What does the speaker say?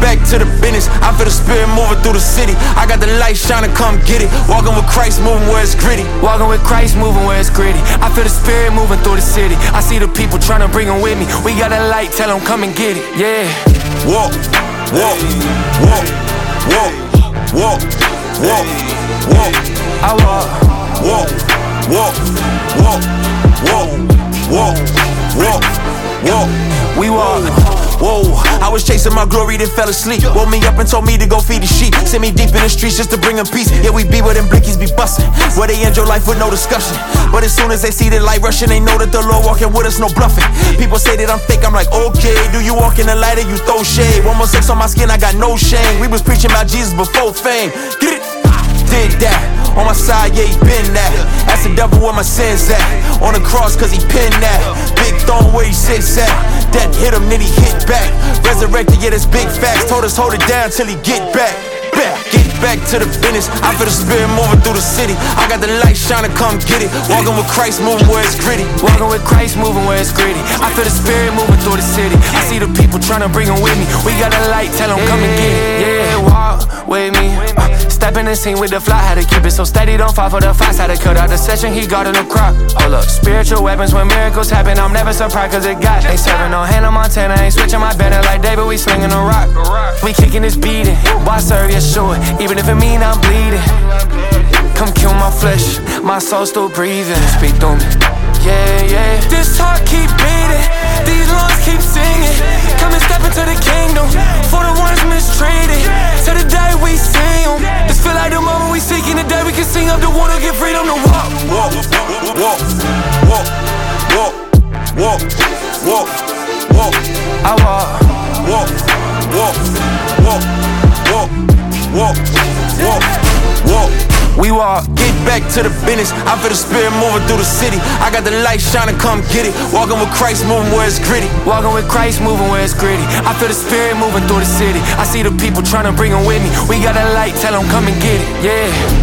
back to the business. I feel the spirit moving through the city. I got the light shining, come get it. Walking with Christ, moving where it's gritty. Walking with Christ, moving where it's gritty. I feel the spirit moving through the city. I see the people trying to bring them with me. We got a light, tell them come and get it. Yeah. Walk, walk, walk, walk, walk, walk, walk. I walk, walk, walk, walk, walk, walk, walk, walk. We walk. Whoa, I was chasing my glory, then fell asleep. Woke me up and told me to go feed the sheep. Sent me deep in the streets just to bring them peace. Yeah, we be where them blickies be bustin'. Where they end your life with no discussion. But as soon as they see the light rushing, they know that the Lord walking with us, no bluffing. People say that I'm fake, I'm like, okay. Do you walk in the light or you throw shade? One more sex on my skin, I got no shame. We was preaching about Jesus before fame. Get it? Did that. On my side, yeah, he been that. Ask the devil where my sins at. On the cross, cause he pinned that. Big he sits at. Death hit him, then he hit back. Resurrected, yeah, that's big facts. Told us hold it down till he get back. Back, get back to the business. I feel the spirit moving through the city. I got the light shining, come get it. Walking with Christ, moving where it's gritty. Walking with Christ, moving where it's gritty. I feel the spirit moving through the city. I see the people trying to bring them with me. We got a light, tell them come and get it. Yeah, walk with me. Uh, step in the scene with the fly, had to keep it so steady, don't fall for the fox. Had to cut out the session, he got in the crop. Hold up, spiritual weapons when miracles happen. I'm never surprised cause it got. Ain't serving no Hannah Montana, ain't switching my banner like David, we slinging a rock. We kicking this beating. Why serve you sure? Even if it mean I'm bleeding. Come kill my flesh, my soul still breathing. Speak through me. Yeah, yeah. This heart keep beating, these lungs keep singing. We walk. Get back to the business. I feel the spirit moving through the city. I got the light shining, come get it. Walking with Christ, moving where it's gritty. Walking with Christ, moving where it's gritty. I feel the spirit moving through the city. I see the people trying to bring them with me. We got a light, tell them come and get it. Yeah.